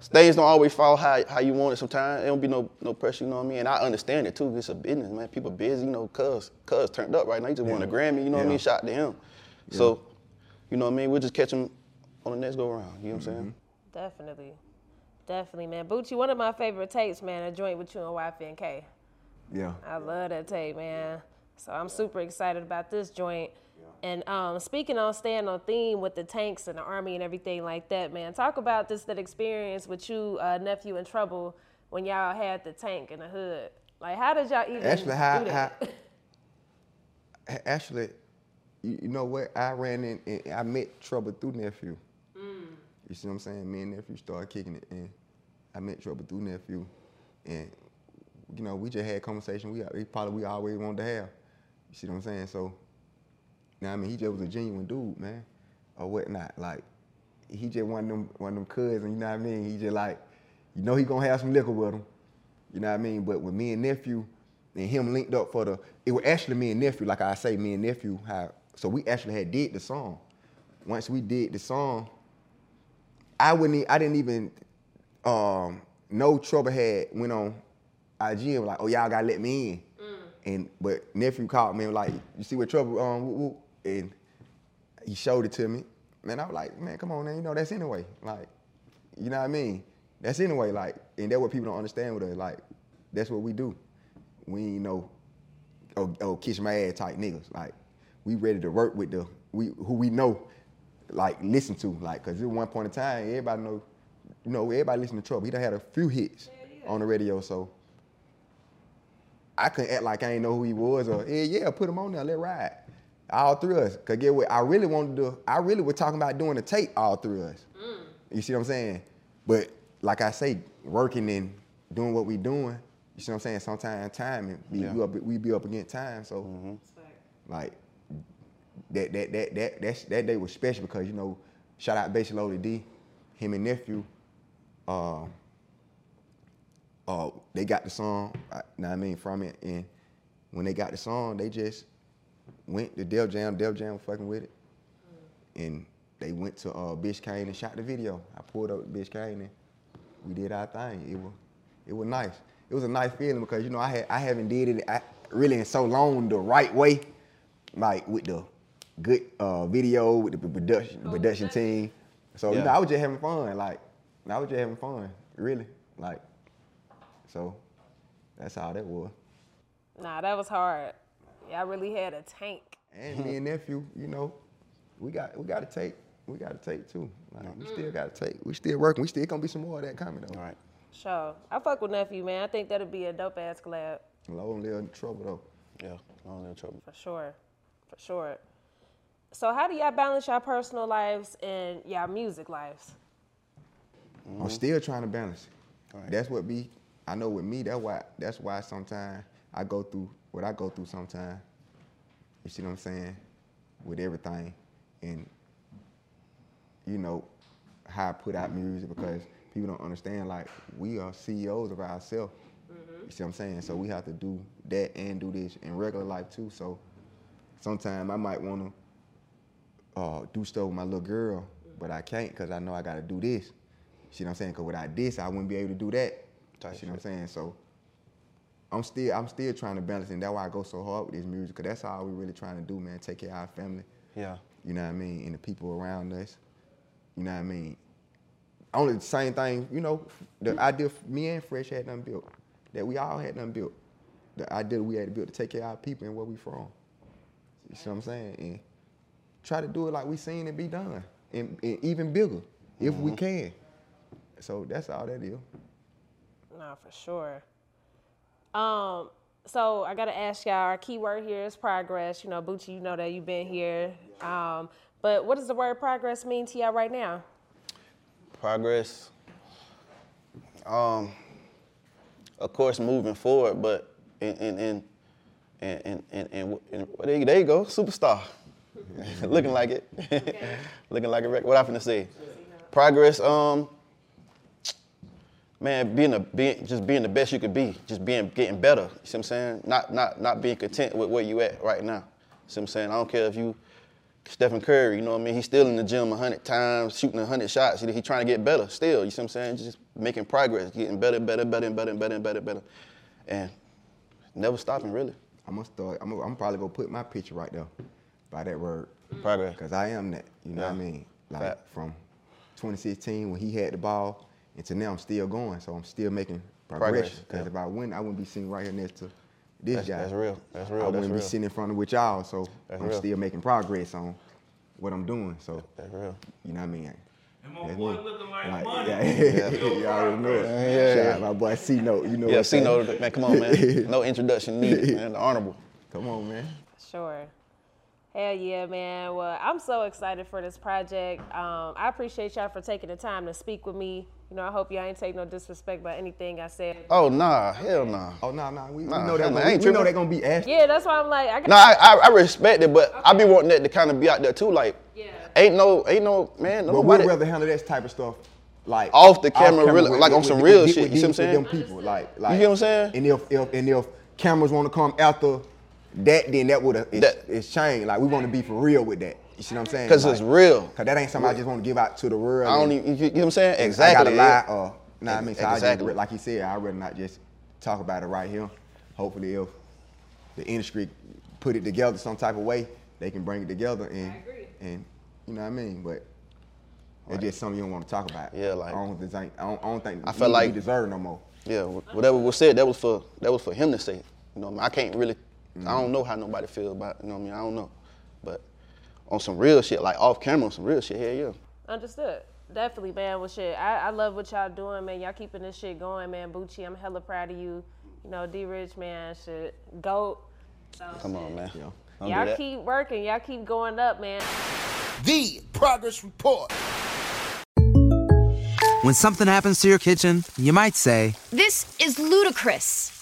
things don't always fall how, how you want it. Sometimes it don't be no no pressure. You know what I mean? And I understand it too. It's a business, man. People busy. You know, cuz cuz turned up right now. He just won a Grammy. You know what I mean? Shot to him. So, you know what I mean? We'll just catch him on the next go around. You know what I'm saying? Definitely. Definitely, man. Boochie, one of my favorite tapes, man, a joint with you and YF and K. Yeah. I love that tape, man. So I'm super excited about this joint. And um, speaking on staying on theme with the tanks and the army and everything like that, man, talk about this that experience with you, uh, nephew in trouble, when y'all had the tank in the hood. Like, how did y'all even Actually, how, do how actually, you, you know what? I ran in and I met trouble through nephew. You see what I'm saying? Me and nephew started kicking it, and I met trouble through nephew, and you know we just had conversation. We, we probably we always wanted to have. You see what I'm saying? So, now I mean he just was a genuine dude, man, or whatnot. Like he just one of them one of them cousins. You know what I mean? He just like, you know he gonna have some liquor with him. You know what I mean? But with me and nephew and him linked up for the, it was actually me and nephew. Like I say, me and nephew have. So we actually had did the song. Once we did the song, I wouldn't. I didn't even um, know Trouble had went on IG and was like, "Oh y'all gotta let me in." And but nephew called me and was like, "You see what Trouble?" Um, whoop, whoop," and he showed it to me. Man, I was like, "Man, come on, man. You know that's anyway. Like, you know what I mean? That's anyway. Like, and that's what people don't understand with us. Like, that's what we do. We ain't no oh, oh kiss my ass type niggas. Like, we ready to work with the we who we know, like listen to. Like, cause at one point in time, everybody know, you know, everybody listen to Trouble. He done had a few hits on the radio, so I couldn't act like I ain't know who he was or yeah, yeah, put him on there, let ride. All three of us. Cause get what I really wanted to do, I really was talking about doing a tape, all three of us. You see what I'm saying? But like I say, working and doing what we doing, you see what I'm saying? Sometimes time and be, Yeah. we, up, we be up against time. So mm-hmm. like that that that that that's, that day was special because you know, shout out Basic Loaded D, him and nephew, uh, uh, they got the song, know I mean, from it, and when they got the song, they just went to Def Jam, Def Jam was fucking with it, and they went to uh, Biscayne and shot the video. I pulled up Biscayne and we did our thing. It was it was nice. It was a nice feeling because you know I had I haven't did it I, really in so long the right way, like with the good uh, video with the production production team. So you know I was just having fun. Like I was just having fun, really. Like so that's how that was. Nah, that was hard. Y'all really had a tank. And me and nephew, you know, we got we got to take we got to take too. Like we still got to take. We still working. We still gonna be some more of that coming though. All right. Sure. I fuck with nephew, man. I think that'd be a dope ass collab. Low and little trouble though. Yeah, low and little trouble. For sure. For sure. So how do y'all balance y'all personal lives and y'all music lives? I'm mm-hmm. still trying to balance it. That's what be. I know with me, that's why. That's why sometimes I go through what I go through. Sometimes, you see what I'm saying, with everything, and you know how I put out music because people don't understand. Like we are CEOs of ourselves. Mm-hmm. You see what I'm saying? So we have to do that and do this in regular life too. So sometimes I might want to uh, do stuff with my little girl, but I can't because I know I got to do this. You see what I'm saying? Because without this, I wouldn't be able to do that. You see what I'm saying? So I'm still I'm still trying to balance, and that's why I go so hard with this music, because that's all we really trying to do, man. Take care of our family. Yeah. You know what I mean? And the people around us. You know what I mean? Only the same thing, you know, the idea me and Fresh had done built, that we all had done built. The idea we had to build to take care of our people and where we from. You see what I'm saying? And try to do it like we seen it be done, and, and even bigger, if we can. So that's all that is. Nah, for sure. Um, so I gotta ask y'all. Our key word here is progress. You know, Boochie, you know that you've been here. Um, but what does the word progress mean to y'all right now? Progress. Um, of course, moving forward, but in in in and and and, and, and well, there, you- there you go, superstar. Looking like it. Looking like a record. What I finna say? Progress. Um, man, being a being just being the best you could be, just being getting better. You see what I'm saying? Not not not being content with where you at right now. You See what I'm saying? I don't care if you Stephen Curry, you know what I mean? He's still in the gym 100 times, shooting 100 shots. He, he trying to get better still, you see what I'm saying? Just making progress, getting better, better, better, and better, and better, and better, better. And never stopping, really. I'm gonna start. I'm, gonna, I'm probably gonna put my picture right there by that word. Progress. Mm. Cause I am that. You know what I mean? Like Fact. from 2016 when he had the ball, until now I'm still going. So I'm still making Progress, progression. Cause yeah. if I win, I wouldn't be sitting right here next to this That's- guy. that's real. That's real. I That's wouldn't real. be sitting in front of with y'all, so That's I'm real. still making progress on what I'm doing. So that's real. You know what I mean? That's boy me. looking like Like, money. Yeah, Yeah. you already know it. Yeah, yeah, Shout out my boy C Note. You know yeah, what C I'm note, saying? man. Come on, man. No introduction needed, man. The honorable. Come on, man. Sure. Hell yeah, man. Well, I'm so excited for this project. Um, I appreciate y'all for taking the time to speak with me. You know, I hope y'all ain't take no disrespect by anything I said. Oh nah, hell nah. Oh nah, nah. We, Nah, know that. hell nah, we, ain't we know they're gonna be asked. Yeah, that's why I'm like, I got. No, I, I, I respect it, but I be wanting that to kind of be out there too. Like, yeah. ain't no, ain't no, man. But Nobody we'd rather handle that type of stuff like Off the camera, really- with- like on some with- real with- shit, with you see what I'm saying? Them people, like, like. get what I'm saying? And if, if and if cameras want to come after that, then that would have it's, it's changed. Like we want to be for real with that. You see what I'm saying? 'Cause Like, it's real. Cause that ain't something I just want to give out to the world. I don't and- even, you know what I'm saying? Exactly. I gotta lie yeah. or nah, I mean, so I Exactly. just, like he said, I'd rather not just talk about it right here. Hopefully, if the industry put it together some type of way, they can bring it together and and you know what I mean. But it's just something you don't want to talk about. Yeah, like- I don't think I don't, I don't think I feel we like- deserve no more. Yeah, whatever was said, that was for that was for him to say. You know, what I, mean? I can't really, I Mm-hmm. don't know how nobody feel about. it, You know, what I mean, I don't know, but on some real shit, like off camera, on some real shit, hell yeah. Understood. Definitely, man. Well, shit, I, I love what y'all doing, man. Y'all keeping this shit going, man. Boochie, I'm hella proud of you. You know, D Rich, man, shit, goat. So, Come on, man. Don't y'all keep working. Y'all keep going up, man. The Progress Report. When something happens to your kitchen, you might say, This is ludicrous.